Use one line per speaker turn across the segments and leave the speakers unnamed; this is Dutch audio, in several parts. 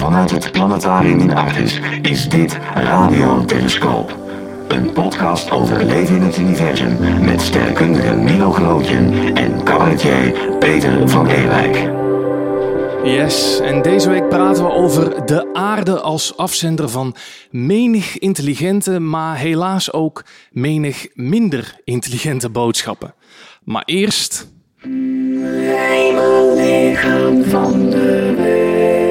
Vanuit het planetarium in Artis is dit Radio Telescoop. Een podcast over leven in het universum met sterrenkundige Milo Gelootjen en cabaretier Peter van Ewijk.
Yes, en deze week praten we over de aarde als afzender van menig intelligente, maar helaas ook menig minder intelligente boodschappen. Maar eerst.
Hemellichaam van de week.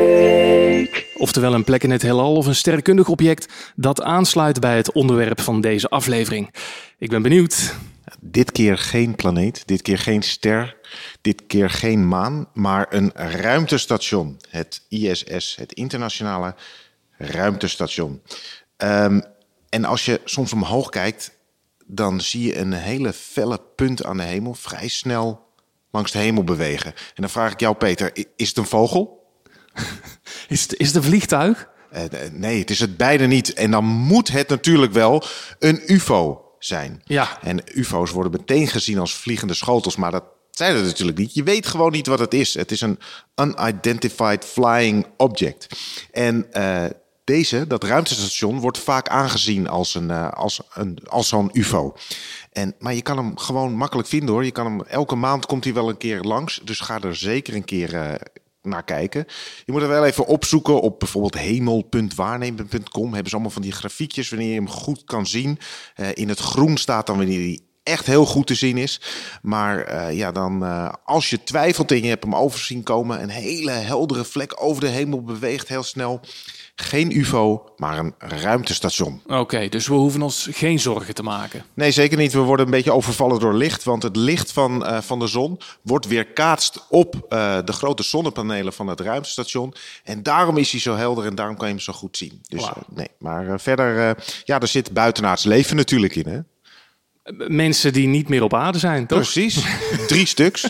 Oftewel een plek in het heelal of een sterrenkundig object dat aansluit bij het onderwerp van deze aflevering. Ik ben benieuwd.
Dit keer geen planeet, dit keer geen ster, dit keer geen maan, maar een ruimtestation. Het ISS, het Internationale Ruimtestation. Ehm, en als je soms omhoog kijkt, dan zie je een hele felle punt aan de hemel vrij snel langs de hemel bewegen. En dan vraag ik jou, Peter, is het een vogel?
Is het, is het een vliegtuig?
Eh, nee, het is het beide niet. En dan moet het natuurlijk wel een UFO zijn.
Ja.
En UFO's worden meteen gezien als vliegende schotels, maar dat zijn het natuurlijk niet. Je weet gewoon niet wat het is. Het is een unidentified flying object. En eh, deze, dat ruimtestation, wordt vaak aangezien als, een, eh, als, een, als zo'n UFO. En, maar je kan hem gewoon makkelijk vinden hoor. Je kan hem, elke maand komt hij wel een keer langs. Dus ga er zeker een keer naar kijken. Je moet er wel even opzoeken op bijvoorbeeld hemel.waarnemen.com. Hebben ze allemaal van die grafiekjes wanneer je hem goed kan zien. Eh, in het groen staat dan wanneer hij echt heel goed te zien is. Maar eh, ja, dan eh, als je twijfelt en je hebt hem overzien komen, een hele heldere vlek over de hemel beweegt heel snel. Geen UFO, maar een ruimtestation.
Oké, dus we hoeven ons geen zorgen te maken.
Nee, zeker niet. We worden een beetje overvallen door licht. Want het licht van, eh, van de zon wordt weerkaatst op eh, de grote zonnepanelen van het ruimtestation. En daarom is hij zo helder en daarom kan je hem zo goed zien. Dus eh, nee, maar verder, ja, er zit buitenaards leven natuurlijk in. Hè?
Mensen die niet meer op aarde zijn, toch?
Precies. Drie stuks.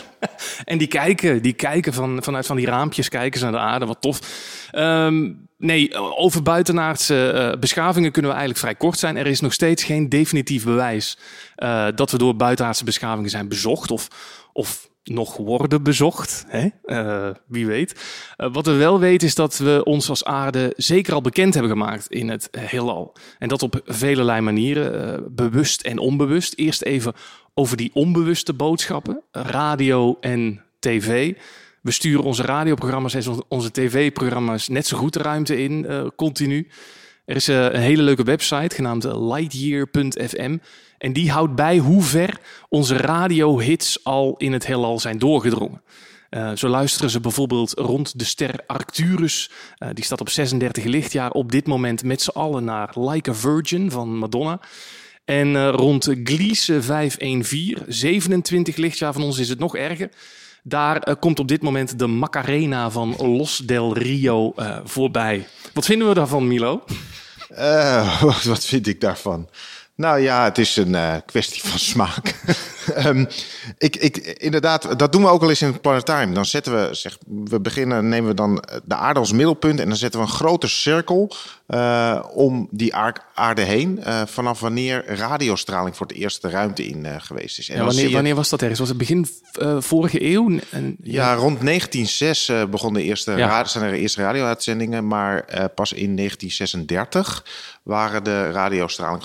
En die kijken, die kijken van, vanuit van die raampjes, kijken ze naar de aarde, wat tof. Ehm, nee, over buitenaardse eh, beschavingen kunnen we eigenlijk vrij kort zijn. Er is nog steeds geen definitief bewijs eh, dat we door buitenaardse beschavingen zijn bezocht of, of nog worden bezocht. Hè? Eh, wie weet. Eh, wat we wel weten is dat we ons als aarde zeker al bekend hebben gemaakt in het heelal. En dat op velelei manieren, eh, bewust en onbewust. Eerst even over die onbewuste boodschappen, radio en tv. We sturen onze radioprogramma's en onze- tv-programma's net zo goed de ruimte in, eh, continu. Er is eh, een hele leuke website genaamd eh, lightyear.fm. En die houdt bij hoe ver onze radiohits al in het heelal zijn doorgedrongen. Eh, zo luisteren ze bijvoorbeeld rond de ster Arcturus. die staat op 36 lichtjaar op dit moment met z'n allen naar Like a Virgin van Madonna. En rond Gliese 514, 27 lichtjaar van ons is het nog erger. Daar komt op dit moment de Macarena van Los del Rio voorbij. Wat vinden we daarvan, Milo?
Eh, wat, vind ik daarvan? Nou ja, het is een eh, kwestie van smaak. Ehm, ik, ik, inderdaad, dat doen we ook al eens in het planetarium. Dan zetten we, zeg, we beginnen, nemen we dan de aarde als middelpunt en dan zetten we een grote cirkel eh, om die aar- aarde heen. eh, vanaf wanneer radiostraling voor het eerst de ruimte in eh, geweest is. En
Ja, wanneer,
je-
wanneer was dat ergens? Was het begin vorige eeuw? En,
Ja, rond 1906 eh, begon de eerste,
Ja.
zijn er eerste radio-uitzendingen, maar pas in 1936 waren de radiostraling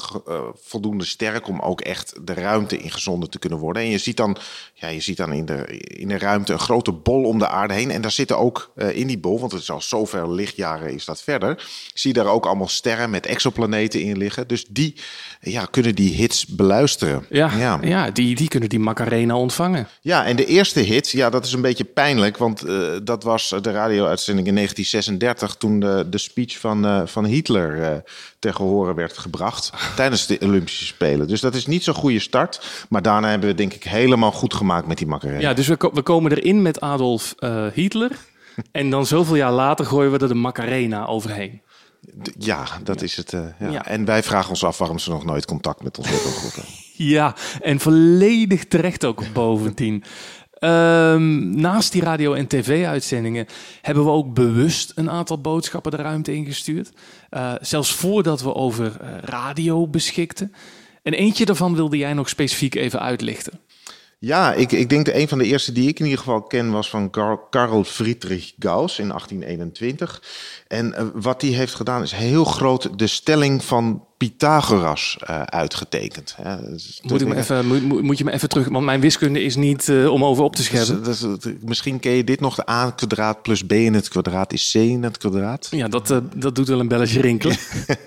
voldoende sterk om ook echt de ruimte ingezonden te kunnen worden. En je ziet dan, ja, je ziet dan in, de, in de ruimte een grote bol om de aarde heen. En daar zitten ook in die bol, want het is al zoveel lichtjaren is dat verder, zie je daar ook allemaal sterren met exoplaneten in liggen. Dus die ja, kunnen die hits beluisteren.
ja,
ja.
ja. die, die kunnen die Macarena ontvangen.
Ja, en de eerste hit, ja, dat is een beetje pijnlijk, want eh, dat was de radio-uitzending in 1936 toen de, de speech van, eh, van Hitler eh ter gehore werd gebracht tijdens de Olympische Spelen. Dus dat is niet zo'n goede start, maar daarna hebben we denk ik helemaal goed gemaakt met die Macarena.
Ja, dus we, ko- we komen erin met Adolf eh, Hitler. En dan zoveel jaar later gooien we er de Macarena overheen.
Ja dat is het. eh, ja.
Ja.
En wij vragen ons af waarom ze nog nooit contact met ons hebben gehad.
Ja, en volledig terecht ook bovendien. Ehm, naast die radio- en tv-uitzendingen hebben we ook bewust een aantal boodschappen de ruimte ingestuurd. Eh, zelfs voordat we over eh, radio beschikten. En eentje daarvan wilde jij nog specifiek even uitlichten.
Ja, ik, ik denk de een van de eerste die ik in ieder geval ken was van Karl Friedrich Gauss in 1821. En uh, wat hij heeft gedaan is heel groot de stelling van Pythagoras uh, uitgetekend.
Ja, moet, ik me even, moet, moet, je me even terug, want mijn wiskunde is niet uh, om over op te scheppen.
Dus, dus, misschien ken je dit nog, de a kwadraat plus b in het kwadraat is c in het kwadraat.
Ja, dat, uh, dat doet wel een belletje rinkelen.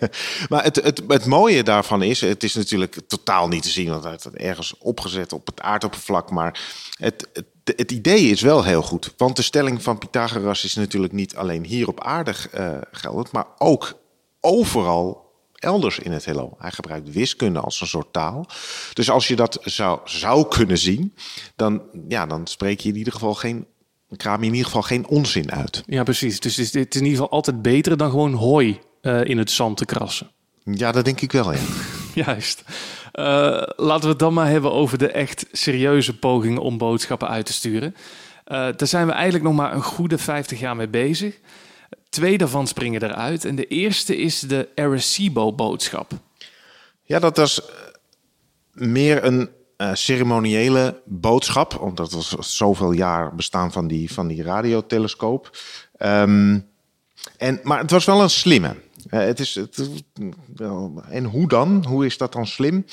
maar het, het, het mooie daarvan is, het is natuurlijk totaal niet te zien, want het ergens opgezet op het aardoppervlak, maar het, het het idee is wel heel goed. Want de stelling van Pythagoras is natuurlijk niet alleen hier op aarde uh, geldend, maar ook overal elders in het heelal. Hij gebruikt wiskunde als een soort taal. Dus als je dat zou, zou kunnen zien, dan, ja, dan spreek je in ieder geval geen. kraam je in ieder geval geen onzin uit.
Ja, precies. Dus het is, het is in ieder geval altijd beter dan gewoon hooi uh, in het zand te krassen.
Ja, dat denk ik wel, ja.
Juist. Uh, laten we het dan maar hebben over de echt serieuze pogingen om boodschappen uit te sturen. Uh, daar zijn we eigenlijk nog maar een goede 50 jaar mee bezig. Twee daarvan springen eruit. En de eerste is de Arecibo-boodschap.
Ja, dat was meer een uh, ceremoniële boodschap. Omdat was zoveel jaar bestaan van die, van die radiotelescoop. Um, en, maar het was wel een slimme. Uh, het is, het, en hoe dan? Hoe is dat dan slim?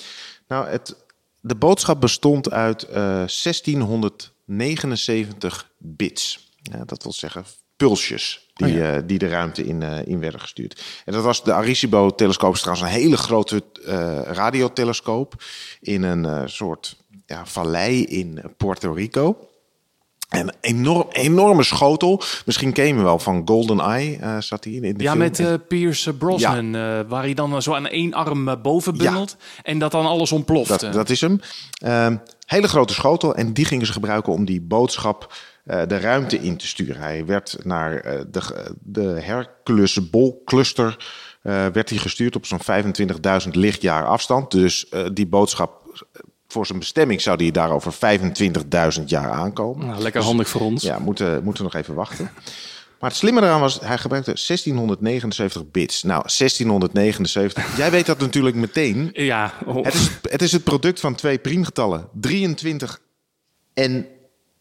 Nou, het, de boodschap bestond uit uh, 1679 bits. Ja, dat wil zeggen pulsjes die, oh ja. uh, die de ruimte in, uh, in werden gestuurd. En dat was de Arecibo-telescoop, trouwens een hele grote uh, radiotelescoop in een soort ja, vallei in Puerto Rico. En een enorm, enorme schotel. Misschien ken je hem wel van Golden Eye. Uh, zat hij in, de
ja,
film.
met uh, Pierce Brosnan. Ja. Uh, waar hij dan zo aan één arm boven bungelt. Ja. En dat dan alles ontploft.
Dat, dat is hem. Ehm, hele grote schotel. En die gingen ze gebruiken om die boodschap de ruimte in te sturen. Hij werd naar de, de Hercules Bol cluster. werd hij gestuurd op zo'n 25.000 lichtjaar afstand. Dus die boodschap voor zijn bestemming zou die daar over 25.000 jaar aankomen.
Nou, lekker handig voor ons.
Ja, moeten, moeten nog even wachten. Maar het slimme eraan was, hij gebruikte 1679 bits. Nou, 1679, jij weet dat natuurlijk meteen.
Ja.
Oh. Het, is, het is het product van twee priemgetallen. 23 en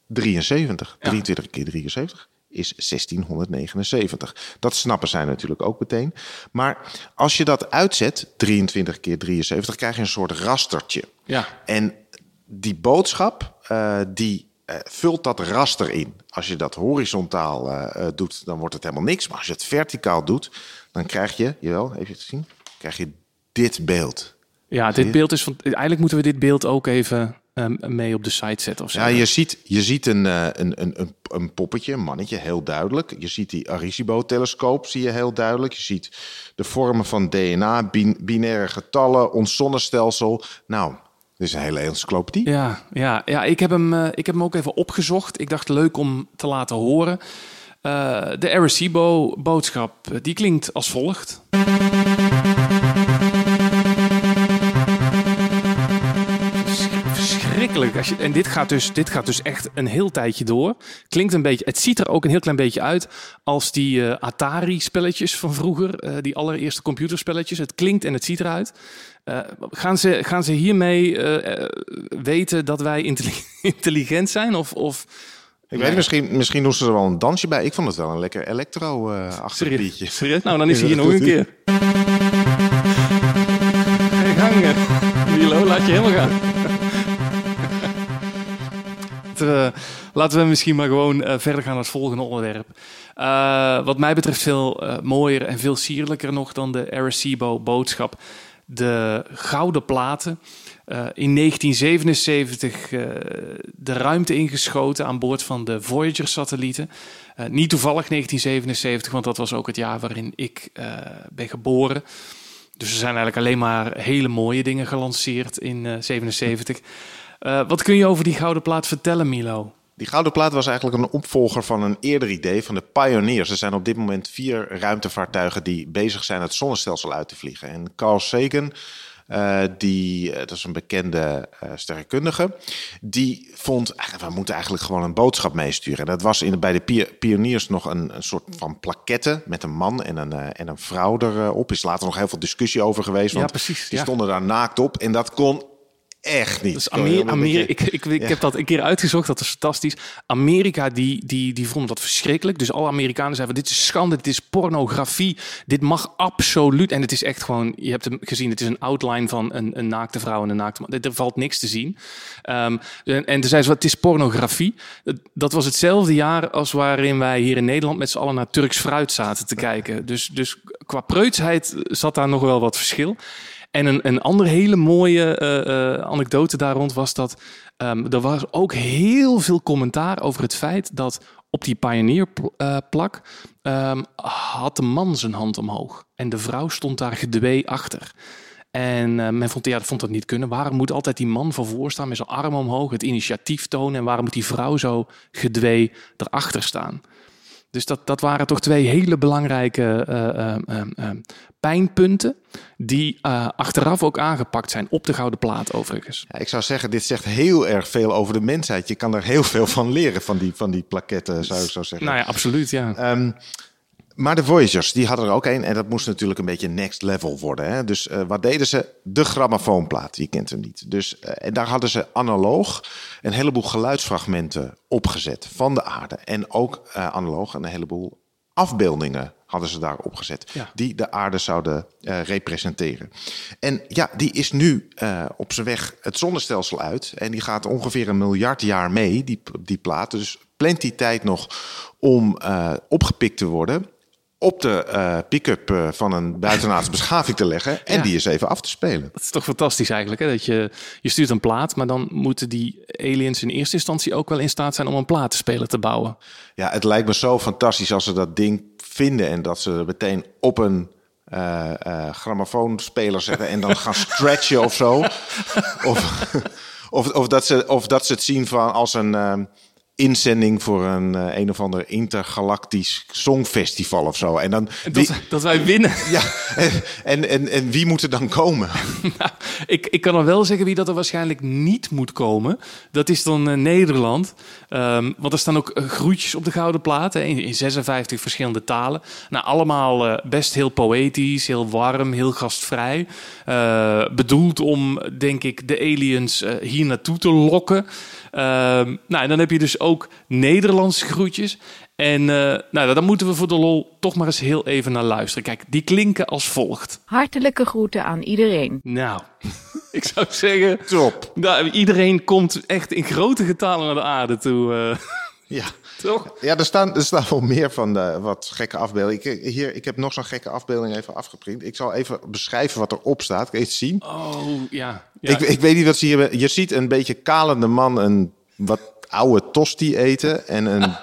73. Ja. 23 keer 73 is 1679. Dat snappen zij natuurlijk ook meteen. Maar als je dat uitzet, 23 keer 73, krijg je een soort rastertje.
Ja.
En die boodschap, uh, die uh, vult dat raster in. Als je dat horizontaal uh, doet, dan wordt het helemaal niks. Maar als je het verticaal doet, dan krijg je, jawel, even te zien, krijg je dit beeld.
Ja, dit beeld is van. Eigenlijk moeten we dit beeld ook even um, mee op de site zetten of zo.
Ja, je ziet, je ziet een, uh, een, een, een poppetje, een mannetje, heel duidelijk. Je ziet die Arecibo-telescoop, zie je heel duidelijk. Je ziet de vormen van DNA, bin binaire getallen, ons zonnestelsel. Nou, dit is een hele encyclopedie.
Ja, ja, ja ik, heb hem, uh, ik heb hem ook even opgezocht. Ik dacht leuk om te laten horen. Uh, de Arecibo-boodschap, die klinkt als volgt. Verschrikkelijk. Als je, en dit gaat, dus, dit gaat dus echt een heel tijdje door. Klinkt een beetje, het ziet er ook een heel klein beetje uit als die uh, Atari-spelletjes van vroeger. Uh, die allereerste computerspelletjes. Het klinkt en het ziet eruit. Uh, gaan, ze, gaan ze hiermee weten dat wij intelligent zijn? Of, of
ik weet, misschien, misschien doen ze er wel een dansje bij. Ik vond het wel een lekker elektro-achtig uh, liedje.
Serieus? Nou, dan is hij hier nog een keer. Gangen. Milo, laat je helemaal gaan. Laten we misschien maar gewoon uh, verder gaan naar het volgende onderwerp. Uh, wat mij betreft veel mooier en veel sierlijker nog dan de Arecibo-boodschap. De gouden platen. in 1977 de ruimte ingeschoten aan boord van de Voyager-satellieten. niet toevallig 1977, want dat was ook het jaar waarin ik ben geboren. Dus er zijn eigenlijk alleen maar hele mooie dingen gelanceerd in 1977. Uh, wat kun je over die gouden plaat vertellen, Milo?
Die gouden plaat was eigenlijk een opvolger van een eerder idee van de Pioneers. Er zijn op dit moment vier ruimtevaartuigen die bezig zijn het zonnestelsel uit te vliegen. En Carl Sagan, uh, die, dat is een bekende uh, sterrenkundige, die vond, we moeten eigenlijk gewoon een boodschap meesturen. En dat was in, bij de pioniers nog een, een soort van plaquette met een man en een, uh, en een vrouw erop. Is later nog heel veel discussie over geweest, want
ja, precies,
die
ja.
stonden daar naakt op. En dat kon echt niet.
Dus
Gewoon
Amer
helemaal
Ameri-
dat je-
ik, ik, ik
Ja.
heb dat een keer uitgezocht, dat is fantastisch. Amerika die, die, die vond dat verschrikkelijk. Dus alle Amerikanen zeiden, dit is schande, dit is pornografie. Dit mag absoluut. En het is echt gewoon, je hebt hem gezien, het is een outline van een, een naakte vrouw en een naakte man. Er valt niks te zien. Ehm, en, en toen zei ze, het is pornografie. Dat, dat was hetzelfde jaar als waarin wij hier in Nederland met z'n allen naar Turks fruit zaten te kijken. Dus, dus qua preutsheid zat daar nog wel wat verschil. En een, een andere hele mooie eh, eh, anekdote daar rond was dat ehm, er was ook heel veel commentaar over het feit dat op die pioneerplak ehm had de man zijn hand omhoog en de vrouw stond daar gedwee achter. En eh, men vond, ja, dat vond dat niet kunnen. Waarom moet altijd die man van voor staan met zijn arm omhoog, het initiatief tonen? En waarom moet die vrouw zo gedwee erachter staan? Dus dat, dat waren toch twee hele belangrijke eh, eh, eh, pijnpunten. Die achteraf ook aangepakt zijn op de gouden plaat, overigens.
Ja, ik zou zeggen, dit zegt heel erg veel over de mensheid. Je kan er heel veel van leren, van die, van die plaketten, zou ik zo zeggen.
Nou ja, absoluut. Ja.
Ehm, maar de Voyagers, die hadden er ook een. En dat moest natuurlijk een beetje next level worden. Hè? Dus eh, wat deden ze? De grammofoonplaat, je kent hem niet. Dus, eh, en daar hadden ze analoog een heleboel geluidsfragmenten opgezet van de aarde. En ook eh, analoog een heleboel afbeeldingen hadden ze daar opgezet.
Ja.
Die de aarde zouden representeren. En ja, die is nu op zijn weg het zonnestelsel uit. En die gaat ongeveer een miljard jaar mee, die, die plaat. Dus plenty tijd nog om opgepikt te worden op de eh, pick-up eh, van een buitenaardse beschaving te leggen en
Ja.
die eens even af te spelen.
Dat is toch fantastisch eigenlijk. Hè? Dat je, je stuurt een plaat, maar dan moeten die aliens in eerste instantie ook wel in staat zijn om een platenspeler te bouwen.
Ja, het lijkt me zo fantastisch als ze dat ding vinden en dat ze er meteen op een eh, grammofoonspeler zetten en dan gaan stretchen of zo. Of, of, of, dat ze, of dat ze het zien van als een ehm, inzending voor een eh, een of ander intergalactisch songfestival of zo. En dan
Dat,
wie,
dat wij winnen.
ja, en, en, en wie moet er dan komen?
Nou, ik, ik kan al wel zeggen wie dat er waarschijnlijk niet moet komen. Dat is dan eh, Nederland. Ehm, want er staan ook eh, groetjes op de gouden plaat hè, in, in 56 verschillende talen. Nou, allemaal best heel poëtisch, heel warm, heel gastvrij. Bedoeld om, denk ik, de aliens hier naartoe te lokken. Ehm, nou, en dan heb je dus ook Nederlandse groetjes. En eh, nou, daar moeten we voor de lol toch maar eens heel even naar luisteren. Kijk, die klinken als volgt.
Hartelijke groeten aan iedereen.
Nou, ik zou zeggen...
Top.
Nou, iedereen komt echt in grote getalen naar de aarde toe. eh,
Ja.
toch?
Ja, er staan, er staan wel meer van de wat gekke afbeeldingen. Ik, hier, ik heb nog zo'n gekke afbeelding even afgeprint. Ik zal even beschrijven wat erop staat. Kun je het zien?
Oh, ja. ja.
Ik, ik weet niet wat ze hier hebben. Je ziet een beetje kalende man een wat oude tosti eten. En een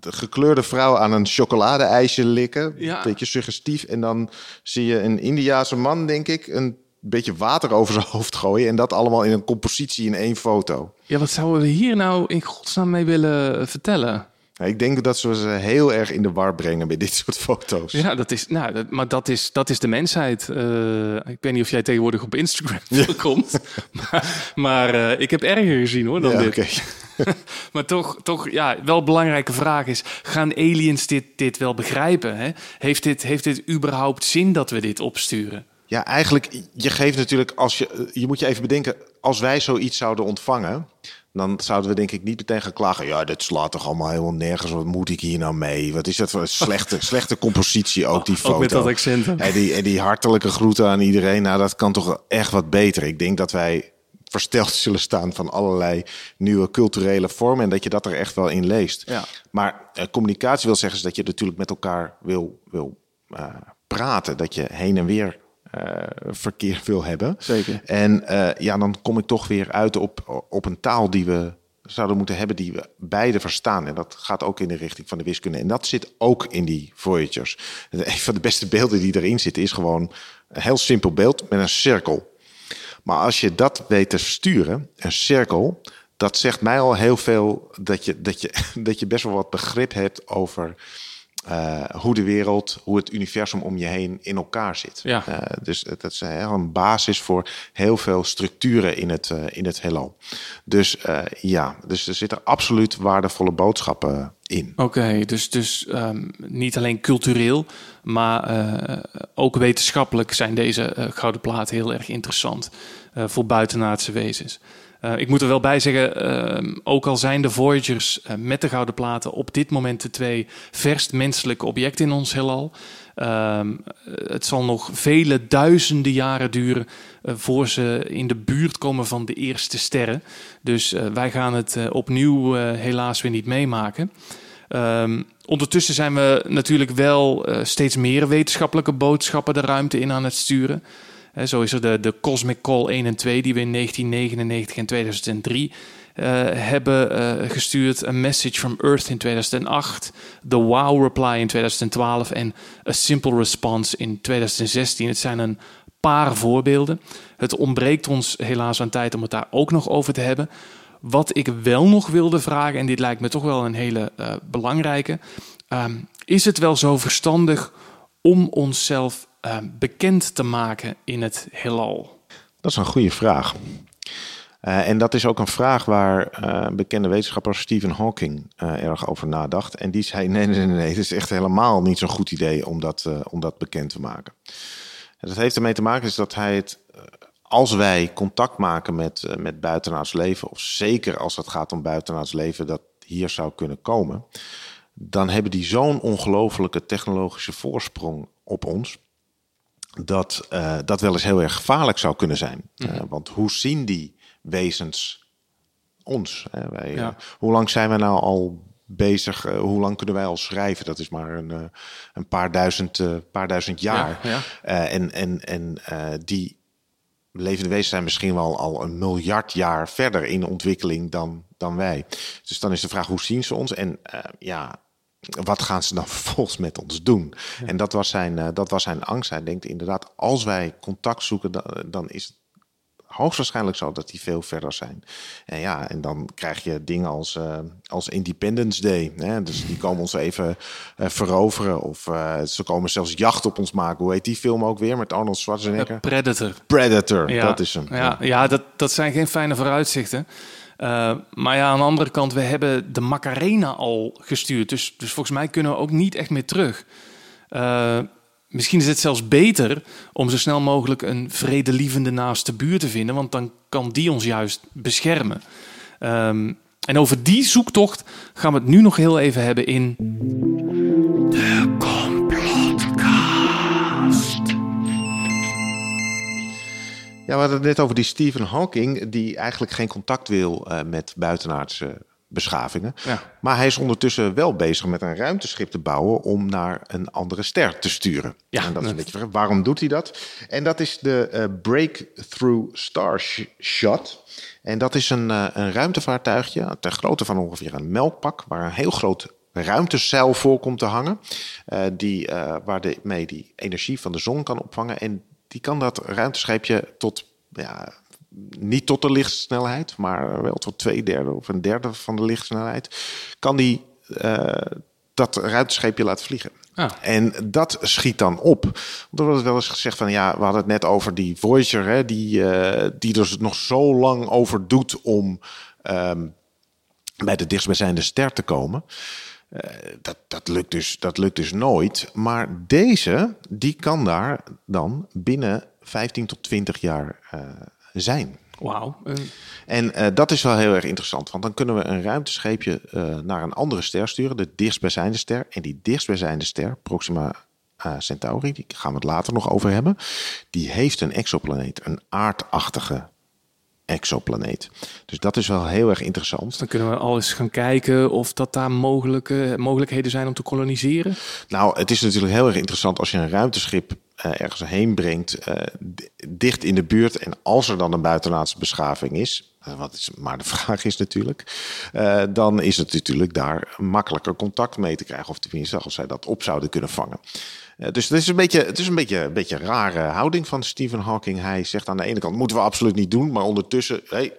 de gekleurde vrouw aan een chocoladeijsje likken.
Ja.
Een beetje suggestief. En dan zie je een Indiaanse man, denk ik, een beetje water over zijn hoofd gooien. En dat allemaal in een compositie in één foto.
ja, wat zouden we hier nou in godsnaam mee willen vertellen?
Ik denk dat ze ze heel erg in de war brengen bij dit soort foto's.
Ja, dat is, nou, dat, maar dat is, dat is de mensheid. Eh, ik weet niet of jij tegenwoordig op Instagram komt. Maar, maar eh, ik heb erger gezien hoor dan
Ja,
dit.
oké.
Maar toch, toch, ja, wel een belangrijke vraag is: gaan aliens dit, dit wel begrijpen? Hè? Heeft, dit, heeft dit überhaupt zin dat we dit opsturen?
Ja, eigenlijk, je geeft natuurlijk, als je, je moet je even bedenken, als wij zoiets zouden ontvangen, dan zouden we denk ik niet meteen gaan klagen. Ja, dit slaat toch allemaal helemaal nergens. Wat moet ik hier nou mee? Wat is dat voor een slechte, slechte compositie ook, die foto.
Ook met dat accent.
En die, en die hartelijke groeten aan iedereen. Nou, dat kan toch echt wat beter. Ik denk dat wij versteld zullen staan van allerlei nieuwe culturele vormen. En dat je dat er echt wel in leest.
Ja.
Maar eh, communicatie wil zeggen dat je natuurlijk met elkaar wil, wil eh, praten. Dat je heen en weer verkeer wil hebben.
Zeker.
En eh, ja, dan kom ik toch weer uit op, op een taal die we zouden moeten hebben die we beide verstaan. En dat gaat ook in de richting van de wiskunde. En dat zit ook in die Voyagers. Een van de beste beelden die erin zitten is gewoon een heel simpel beeld met een cirkel. Maar als je dat weet te sturen, een cirkel, dat zegt mij al heel veel dat je, dat je, dat je best wel wat begrip hebt over eh, hoe de wereld, hoe het universum om je heen in elkaar zit.
Ja.
Eh, dus dat is een basis voor heel veel structuren in het, eh, in het heelal. Dus ja, dus er zitten absoluut waardevolle boodschappen in.
Oké, dus, dus ehm, niet alleen cultureel, maar ook wetenschappelijk zijn deze gouden platen heel erg interessant voor buitenaardse wezens. Eh, ik moet er wel bij zeggen, ehm, ook al zijn de Voyagers eh, met de gouden platen op dit moment de twee verst menselijke objecten in ons heelal. ehm, het zal nog vele duizenden jaren duren eh, voor ze in de buurt komen van de eerste sterren. Dus eh, wij gaan het eh, opnieuw eh, helaas weer niet meemaken. Ehm, ondertussen zijn we natuurlijk wel eh, steeds meer wetenschappelijke boodschappen de ruimte in aan het sturen. Zo is er de, de Cosmic Call 1 en 2 die we in 1999 en 2003 eh, hebben eh, gestuurd. A Message from Earth in 2008. The Wow Reply in 2012 en A Simple Response in 2016. Het zijn een paar voorbeelden. Het ontbreekt ons helaas aan tijd om het daar ook nog over te hebben. Wat ik wel nog wilde vragen, en dit lijkt me toch wel een hele eh, belangrijke. ehm, is het wel zo verstandig om onszelf ehm, bekend te maken in het heelal?
Dat is een goede vraag. Eh, en dat is ook een vraag waar eh, bekende wetenschapper Stephen Hawking eh, erg over nadacht. En die zei: nee, nee, nee, nee, het is echt helemaal niet zo'n goed idee om dat, om dat bekend te maken. En dat heeft ermee te maken is dat hij het, als wij contact maken met, met buitenaards leven, of zeker als het gaat om buitenaards leven dat hier zou kunnen komen, dan hebben die zo'n ongelofelijke technologische voorsprong op ons dat eh, dat wel eens heel erg gevaarlijk zou kunnen zijn. Eh, want hoe zien die wezens ons? Hè? Wij,
Ja.
eh, hoe lang zijn we nou al bezig? Hoe lang kunnen wij al schrijven? Dat is maar een, een paar, duizend, paar duizend jaar.
Ja, ja.
En en, en die levende wezens zijn misschien wel al een miljard jaar verder in ontwikkeling dan, dan wij. Dus dan is de vraag, hoe zien ze ons? En ja, wat gaan ze dan vervolgens met ons doen? En dat was, zijn, eh, dat was zijn angst. Hij denkt inderdaad, als wij contact zoeken, dan, dan is het hoogstwaarschijnlijk zo dat die veel verder zijn. En ja, en dan krijg je dingen als, eh, als Independence Day. Hè? Dus die komen ons even eh, veroveren. Of eh, ze komen zelfs jacht op ons maken. Hoe heet die film ook weer met Arnold Schwarzenegger?
Eh, Predator.
Predator,
Ja,
dat is hem.
Ja, ja dat, dat zijn geen fijne vooruitzichten. Eh, maar ja, aan de andere kant, we hebben de Macarena al gestuurd. Dus, dus volgens mij kunnen we ook niet echt meer terug. Eh, misschien is het zelfs beter om zo snel mogelijk een vredelievende naaste buur te vinden. Want dan kan die ons juist beschermen. Ehm, en over die zoektocht gaan we het nu nog heel even hebben in... De Complotcast.
Ja, we hadden het net over die Stephen Hawking, die eigenlijk geen contact wil eh, met buitenaardse beschavingen.
Ja.
Maar hij is ondertussen wel bezig met een ruimteschip te bouwen om naar een andere ster te sturen.
Ja,
en dat is een beetje waarom doet hij dat? En dat is de eh, Breakthrough Star Sh- Shot. En dat is een, eh, een ruimtevaartuigje ter grootte van ongeveer een melkpak, waar een heel groot ruimteceil voor komt te hangen, eh, die, eh, waar de, mee die energie van de zon kan opvangen. En die kan dat ruimtescheepje tot, ja, niet tot de lichtsnelheid, maar wel tot twee derde of een derde van de lichtsnelheid, kan die eh, dat ruimtescheepje laten vliegen.
Ah.
En dat schiet dan op. Want er wordt wel eens gezegd van ja, we hadden het net over die Voyager, hè, die, eh, die er nog zo lang over doet om ehm, bij de dichtstbijzijnde ster te komen. Eh, dat, dat, lukt dus, dat lukt dus nooit. Maar deze, die kan daar dan binnen 15 tot 20 jaar eh, zijn.
Wauw. Eh,
En dat is wel heel erg interessant, want dan kunnen we een ruimtescheepje naar een andere ster sturen, de dichtstbijzijnde ster. En die dichtstbijzijnde ster, Proxima Centauri, die gaan we het later nog over hebben, die heeft een exoplaneet, een aardachtige exoplaneet. Dus dat is wel heel erg interessant.
Dan kunnen we al eens gaan kijken of dat daar mogelijke, mogelijkheden zijn om te koloniseren.
Nou, het is natuurlijk heel erg interessant als je een ruimteschip eh, ergens heen brengt, eh, dicht in de buurt. En als er dan een buitenaardse beschaving is, eh, wat is maar de vraag is natuurlijk, dan is het natuurlijk daar makkelijker contact mee te krijgen. Of tenminste, als zij dat op zouden kunnen vangen. Eh, dus het is een beetje, het is een beetje, een beetje rare houding van Stephen Hawking. Hij zegt aan de ene kant, moeten we absoluut niet doen. Maar ondertussen, hey,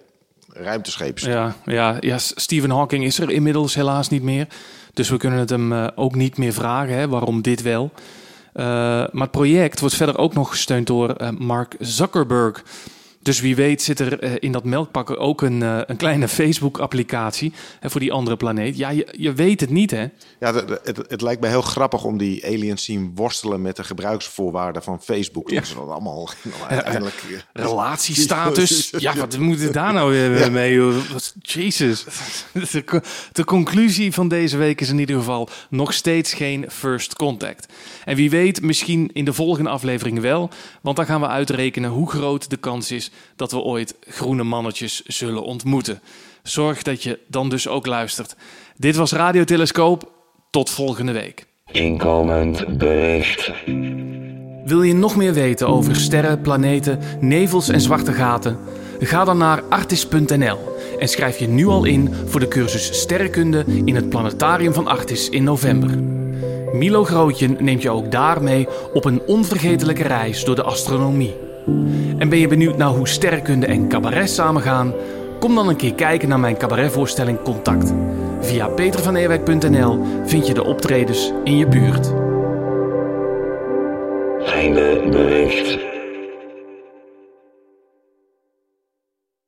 ruimtescheep.
Ja, ja, ja, Stephen Hawking is er inmiddels helaas niet meer. Dus we kunnen het hem uh, ook niet meer vragen, hè, waarom dit wel. Uh, maar het project wordt verder ook nog gesteund door uh, Mark Zuckerberg. Dus wie weet zit er uh, in dat melkpakken ook een, uh, een kleine Facebook-applicatie voor die andere planeet. Ja, je, je weet het niet, hè?
Ja, het, het, lijkt me heel grappig om die aliens zien worstelen met de gebruiksvoorwaarden van Facebook. Ja. Dat is allemaal nou, uiteindelijk...
Uh, relatiestatus. ja, wat moet je daar nou weer mee? Jezus. De, de conclusie van deze week is in ieder geval nog steeds geen first contact. En wie weet, misschien in de volgende aflevering wel. Want dan gaan we uitrekenen hoe groot de kans is dat we ooit groene mannetjes zullen ontmoeten. Zorg dat je dan dus ook luistert. Dit was Radiotelescoop. Tot volgende week.
Inkomend bericht.
Wil je nog meer weten over sterren, planeten, nevels en zwarte gaten? Ga dan naar artis.nl en schrijf je nu al in voor de cursus Sterrenkunde in het Planetarium van Artis in november. Milo Grootje neemt je ook daarmee op een onvergetelijke reis door de astronomie. En ben je benieuwd naar hoe sterrenkunde en cabaret samengaan? Kom dan een keer kijken naar mijn cabaretvoorstelling Contact. Via petervaneerwijk.nl vind je de optredens in je buurt.
Einde bericht.